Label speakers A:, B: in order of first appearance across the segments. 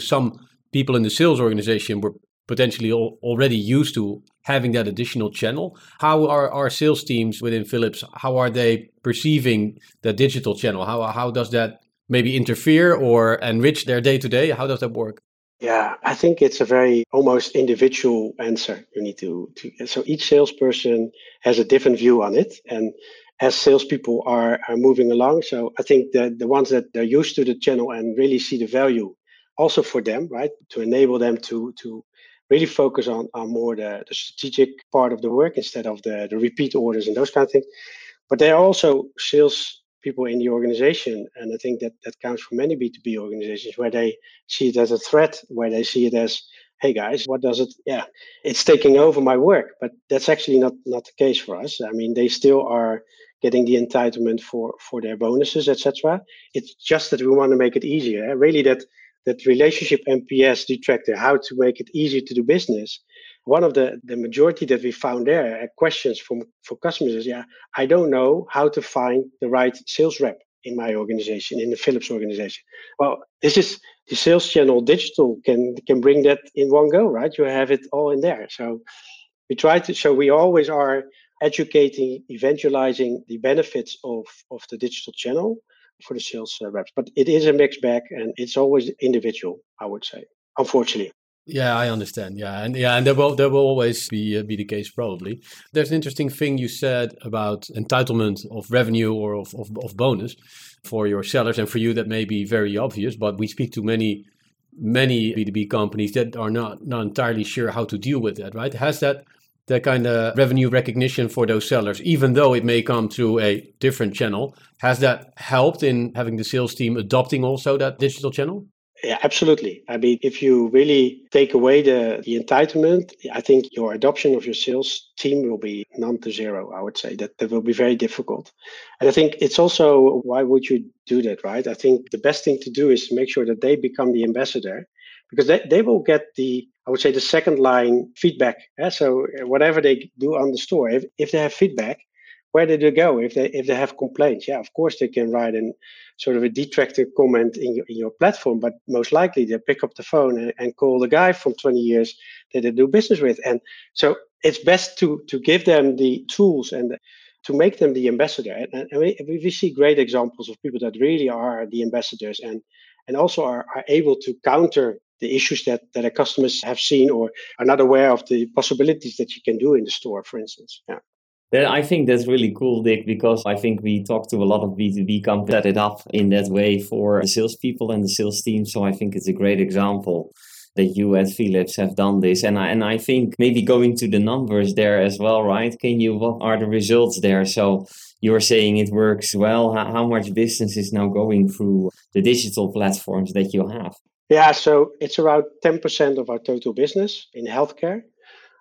A: So some people in the sales organization were potentially al- already used to having that additional channel. How are our sales teams within Philips? How are they perceiving the digital channel? How how does that maybe interfere or enrich their day to day? How does that work?
B: Yeah, I think it's a very almost individual answer you need to, to so each salesperson has a different view on it. And as salespeople are, are moving along, so I think that the ones that they're used to the channel and really see the value also for them, right? To enable them to to really focus on, on more the, the strategic part of the work instead of the, the repeat orders and those kind of things. But there are also sales people in the organization. And I think that that counts for many B2B organizations where they see it as a threat, where they see it as, hey guys, what does it? Yeah, it's taking over my work. But that's actually not, not the case for us. I mean, they still are getting the entitlement for, for their bonuses, etc. It's just that we want to make it easier. Eh? Really, that that relationship NPS detractor, how to make it easier to do business one of the, the majority that we found there questions from for customers is yeah i don't know how to find the right sales rep in my organization in the philips organization. Well this is the sales channel digital can can bring that in one go right? You have it all in there. So we try to so we always are educating evangelizing the benefits of of the digital channel for the sales uh, reps but it is a mixed bag and it's always individual i would say unfortunately
A: yeah, I understand. Yeah, and yeah, and there will there will always be uh, be the case probably. There's an interesting thing you said about entitlement of revenue or of, of, of bonus for your sellers, and for you that may be very obvious, but we speak to many many B2B companies that are not not entirely sure how to deal with that. Right? Has that that kind of revenue recognition for those sellers, even though it may come through a different channel, has that helped in having the sales team adopting also that digital channel?
B: Yeah, absolutely. I mean, if you really take away the, the entitlement, I think your adoption of your sales team will be none to zero. I would say that that will be very difficult. And I think it's also why would you do that, right? I think the best thing to do is to make sure that they become the ambassador because they, they will get the, I would say, the second line feedback. Yeah? So uh, whatever they do on the store, if, if they have feedback, where do they go if they if they have complaints yeah of course they can write in sort of a detractor comment in your, in your platform but most likely they pick up the phone and, and call the guy from 20 years that they do business with and so it's best to to give them the tools and to make them the ambassador and, and we, we see great examples of people that really are the ambassadors and and also are, are able to counter the issues that, that our customers have seen or are not aware of the possibilities that you can do in the store, for instance. Yeah.
C: I think that's really cool, Dick, because I think we talk to a lot of B2B companies set it up in that way for the salespeople and the sales team. So I think it's a great example that you at Philips have done this. And I, and I think maybe going to the numbers there as well, right? Can you, what are the results there? So you're saying it works well. How, how much business is now going through the digital platforms that you have?
B: Yeah, so it's around 10% of our total business in healthcare,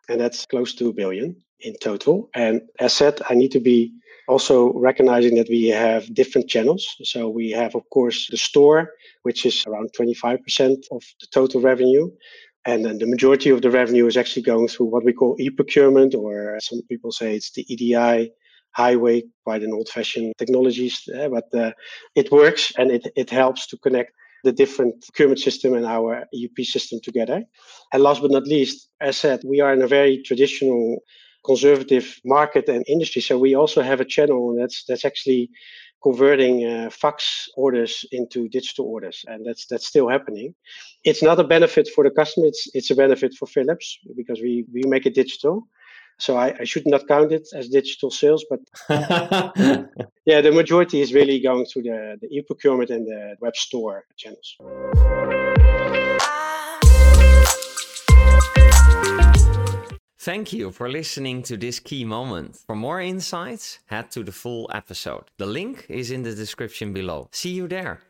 B: and that's close to a billion in total. And as said, I need to be also recognizing that we have different channels. So we have, of course, the store, which is around 25% of the total revenue. And then the majority of the revenue is actually going through what we call e-procurement, or some people say it's the EDI highway, quite an old-fashioned technologies, uh, but uh, it works and it, it helps to connect the different procurement system and our ERP system together. And last but not least, as said, we are in a very traditional conservative market and industry. So we also have a channel that's that's actually converting uh, fax orders into digital orders, and that's that's still happening. It's not a benefit for the customer; it's it's a benefit for Philips because we we make it digital. So I, I should not count it as digital sales, but yeah, the majority is really going through the the e-procurement and the web store channels.
C: Thank you for listening to this key moment. For more insights, head to the full episode. The link is in the description below. See you there.